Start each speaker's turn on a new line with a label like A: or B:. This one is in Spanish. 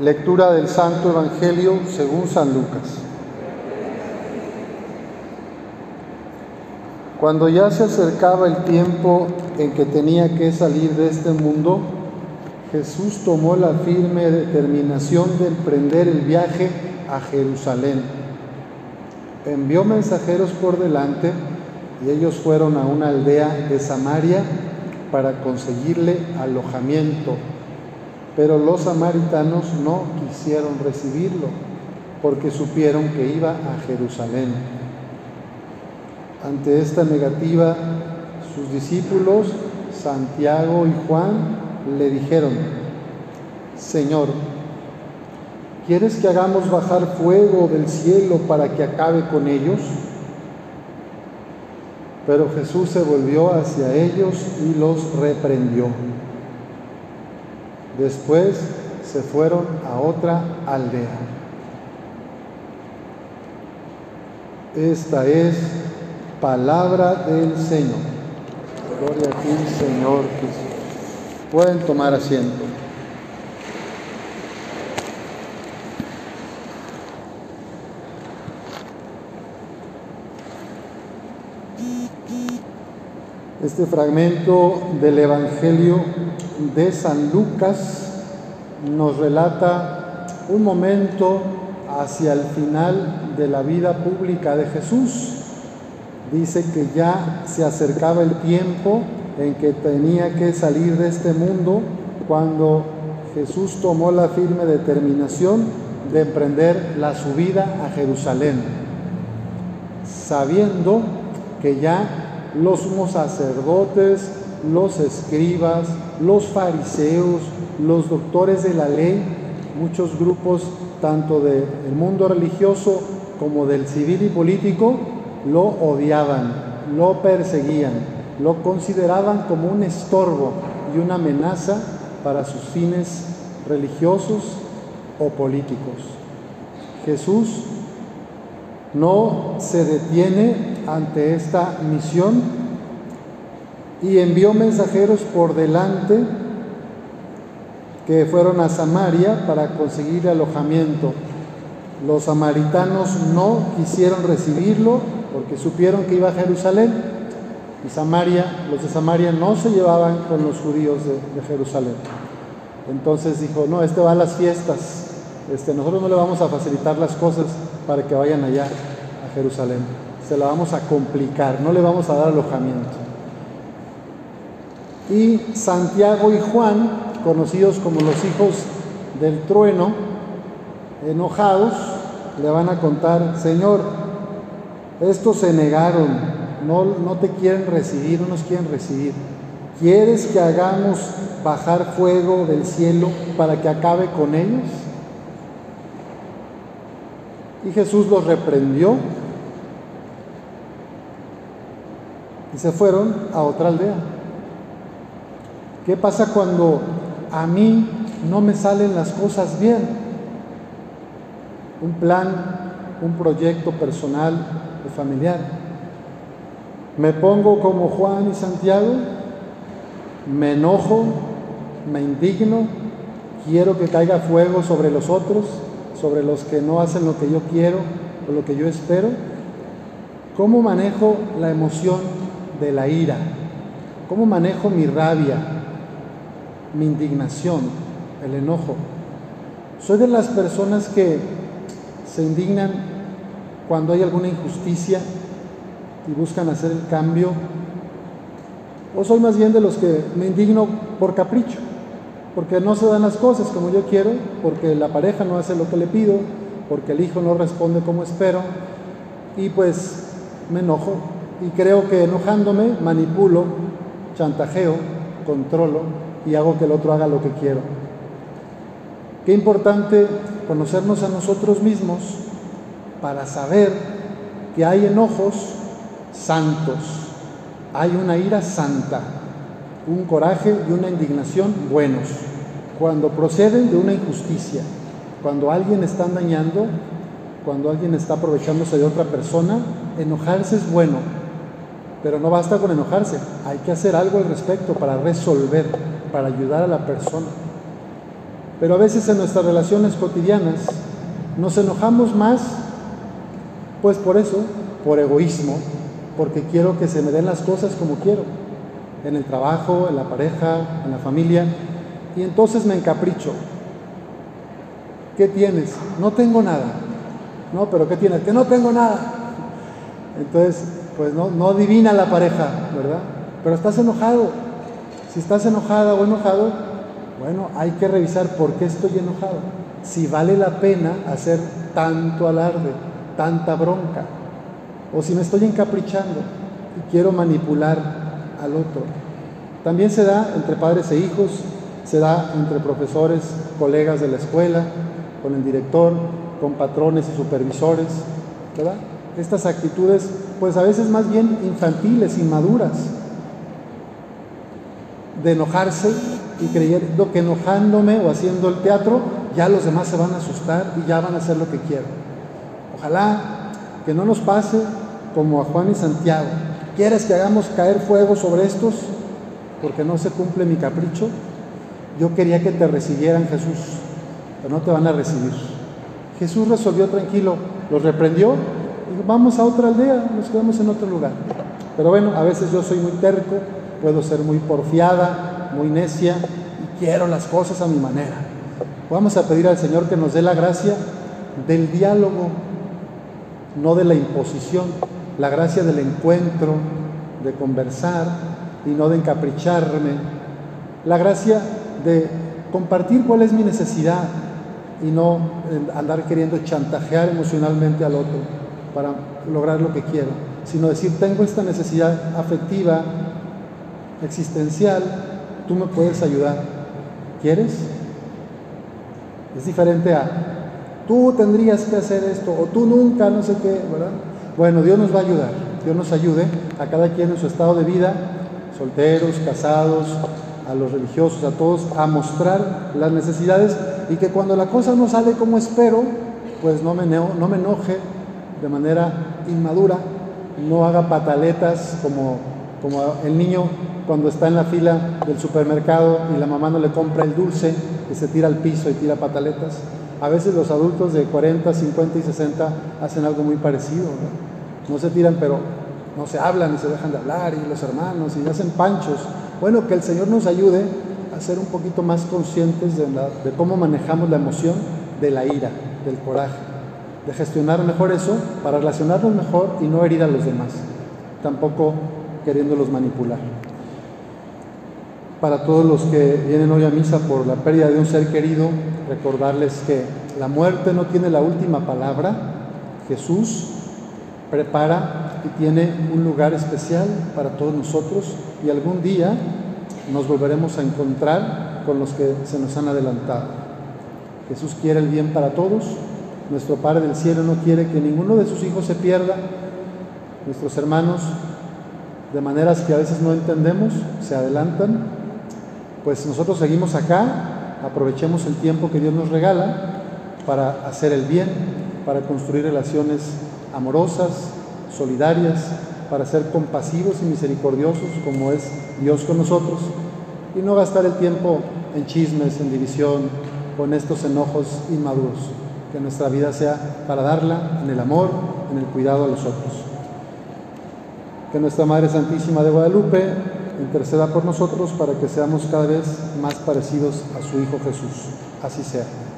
A: Lectura del Santo Evangelio según San Lucas. Cuando ya se acercaba el tiempo en que tenía que salir de este mundo, Jesús tomó la firme determinación de emprender el viaje a Jerusalén. Envió mensajeros por delante y ellos fueron a una aldea de Samaria para conseguirle alojamiento. Pero los samaritanos no quisieron recibirlo porque supieron que iba a Jerusalén. Ante esta negativa, sus discípulos, Santiago y Juan, le dijeron, Señor, ¿quieres que hagamos bajar fuego del cielo para que acabe con ellos? Pero Jesús se volvió hacia ellos y los reprendió. Después se fueron a otra aldea. Esta es palabra del Señor. Gloria a ti, Señor Jesús. Pueden tomar asiento. Este fragmento del Evangelio de San Lucas nos relata un momento hacia el final de la vida pública de Jesús. Dice que ya se acercaba el tiempo en que tenía que salir de este mundo cuando Jesús tomó la firme determinación de emprender la subida a Jerusalén, sabiendo que ya los sumos sacerdotes, los escribas, los fariseos, los doctores de la ley, muchos grupos tanto del mundo religioso como del civil y político, lo odiaban, lo perseguían, lo consideraban como un estorbo y una amenaza para sus fines religiosos o políticos. Jesús no se detiene ante esta misión y envió mensajeros por delante que fueron a Samaria para conseguir alojamiento. Los samaritanos no quisieron recibirlo porque supieron que iba a Jerusalén. Y Samaria, los de Samaria no se llevaban con los judíos de, Jerusalén. Entonces dijo, no, este va a las fiestas, este, nosotros no le vamos a facilitar las cosas para que vayan allá a Jerusalén. Se la vamos a complicar, no le vamos a dar alojamiento. Y Santiago y Juan, conocidos como los hijos del trueno, enojados, le van a contar, Señor, estos se negaron, no, no te quieren recibir, no nos quieren recibir. ¿Quieres que hagamos bajar fuego del cielo para que acabe con ellos? Y Jesús los reprendió y se fueron a otra aldea. ¿Qué pasa cuando a mí no me salen las cosas bien? Un plan, un proyecto personal o familiar. Me pongo como Juan y Santiago, me enojo, me indigno, quiero que caiga fuego sobre los otros, sobre los que no hacen lo que yo quiero o lo que yo espero. ¿Cómo manejo la emoción de la ira? ¿Cómo manejo mi rabia, mi indignación, el enojo? Soy de las personas que se indignan cuando hay alguna injusticia y buscan hacer el cambio. O soy más bien de los que me indigno por capricho, porque no se dan las cosas como yo quiero, porque la pareja no hace lo que le pido, porque el hijo no responde como espero, y pues me enojo y creo que enojándome manipulo, chantajeo, controlo y hago que el otro haga lo que quiero. Qué importante conocernos a nosotros mismos para saber que hay enojos santos, hay una ira santa, un coraje y una indignación buenos, cuando proceden de una injusticia, cuando alguien está dañando, cuando alguien está aprovechándose de otra persona, enojarse es bueno, pero no basta con enojarse, hay que hacer algo al respecto para resolver, para ayudar a la persona. Pero a veces en nuestras relaciones cotidianas nos enojamos más, pues por eso, por egoísmo, porque quiero que se me den las cosas como quiero, en el trabajo, en la pareja, en la familia, y entonces me encapricho. ¿Qué tienes? No tengo nada. No, pero ¿qué tienes? Que no tengo nada. Entonces, pues no, no adivina la pareja, ¿verdad? Pero estás enojado. Si estás enojada o enojado, bueno, hay que revisar por qué estoy enojado. Si vale la pena hacer tanto alarde, tanta bronca. O si me estoy encaprichando y quiero manipular al otro. También se da entre padres e hijos, se da entre profesores, colegas de la escuela, con el director, con patrones y supervisores, ¿verdad? Estas actitudes, pues a veces más bien infantiles, inmaduras, de enojarse y creyendo que enojándome o haciendo el teatro, ya los demás se van a asustar y ya van a hacer lo que quiero. Ojalá que no nos pase como a Juan y Santiago. ¿Quieres que hagamos caer fuego sobre estos porque no se cumple mi capricho? Yo quería que te recibieran Jesús, pero no te van a recibir. Jesús resolvió tranquilo, los reprendió y vamos a otra aldea, nos quedamos en otro lugar. Pero bueno, a veces yo soy muy terco, puedo ser muy porfiada, muy necia y quiero las cosas a mi manera. Vamos a pedir al Señor que nos dé la gracia del diálogo, no de la imposición, la gracia del encuentro, de conversar y no de encapricharme, la gracia de compartir cuál es mi necesidad y no andar queriendo chantajear emocionalmente al otro para lograr lo que quiero, sino decir, tengo esta necesidad afectiva, existencial, tú me puedes ayudar. ¿Quieres? Es diferente a, tú tendrías que hacer esto, o tú nunca, no sé qué, ¿verdad? Bueno, Dios nos va a ayudar, Dios nos ayude a cada quien en su estado de vida, solteros, casados, a los religiosos, a todos, a mostrar las necesidades y que cuando la cosa no sale como espero, pues no me, no me enoje de manera inmadura, no haga pataletas como, como el niño cuando está en la fila del supermercado y la mamá no le compra el dulce y se tira al piso y tira pataletas. A veces los adultos de 40, 50 y 60 hacen algo muy parecido. No, se tiran, pero no se hablan y se dejan de hablar y los hermanos y hacen panchos bueno, que el Señor nos ayude a ser un poquito más conscientes de, cómo manejamos la emoción de la ira, del coraje, de gestionar mejor eso para relacionarnos mejor y no herir a los demás, tampoco queriéndolos manipular. Para todos los que vienen hoy a misa por la pérdida de un ser querido, recordarles que la muerte no tiene la última palabra. Jesús prepara y tiene un lugar especial para todos nosotros y algún día nos volveremos a encontrar con los que se nos han adelantado. Jesús quiere el bien para todos, nuestro Padre del Cielo no quiere que ninguno de sus hijos se pierda, nuestros hermanos, de maneras que a veces no entendemos, se adelantan, pues nosotros seguimos acá, aprovechemos el tiempo que Dios nos regala para hacer el bien, para construir relaciones amorosas, solidarias, para ser compasivos y misericordiosos como es Dios con nosotros y no gastar el tiempo en chismes, en división, con estos enojos inmaduros. Que nuestra vida sea para darla en el amor, en el cuidado a los otros. Que nuestra Madre Santísima de Guadalupe interceda por nosotros para que seamos cada vez más parecidos a su Hijo Jesús. Así sea.